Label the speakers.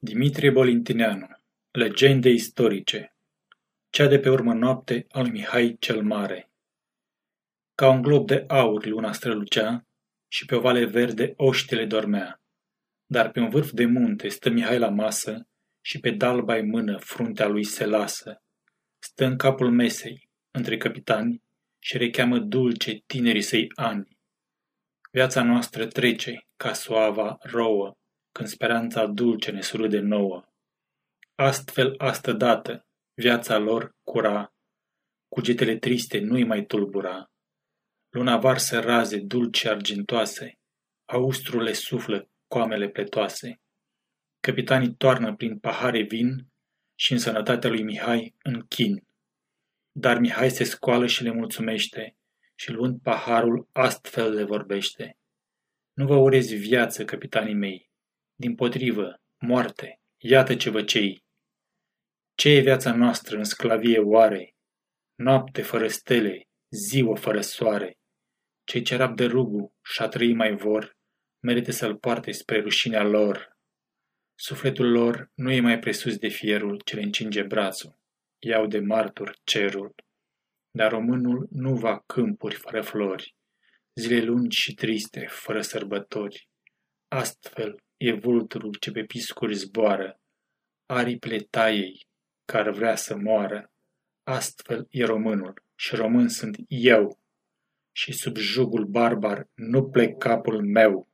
Speaker 1: Dimitrie Bolintineanu Legende istorice Cea de pe urmă noapte al lui Mihai cel Mare Ca un glob de aur luna strălucea și pe o vale verde oștile dormea. Dar pe un vârf de munte stă Mihai la masă și pe dalba mână fruntea lui se lasă. Stă în capul mesei, între capitani, și recheamă dulce tinerii săi ani. Viața noastră trece ca soava rouă, când speranța dulce ne surâde nouă. Astfel astă dată viața lor cura, cugetele triste nu-i mai tulbura. Luna varsă raze dulce argintoase, austrul le suflă coamele pletoase. Capitanii toarnă prin pahare vin și în sănătatea lui Mihai închin. Dar Mihai se scoală și le mulțumește și luând paharul astfel le vorbește. Nu vă urez viață, capitanii mei, din potrivă, moarte, iată ce vă cei. Ce e viața noastră în sclavie oare? Noapte fără stele, ziua fără soare. Cei ce rabdă rugul și-a trăi mai vor, merită să-l poarte spre rușinea lor. Sufletul lor nu e mai presus de fierul ce le încinge brațul, iau de martur cerul. Dar românul nu va câmpuri fără flori, zile lungi și triste, fără sărbători. Astfel, E vulturul ce pe piscuri zboară, aripile taiei, care vrea să moară. Astfel e românul și român sunt eu, și sub jugul barbar nu plec capul meu.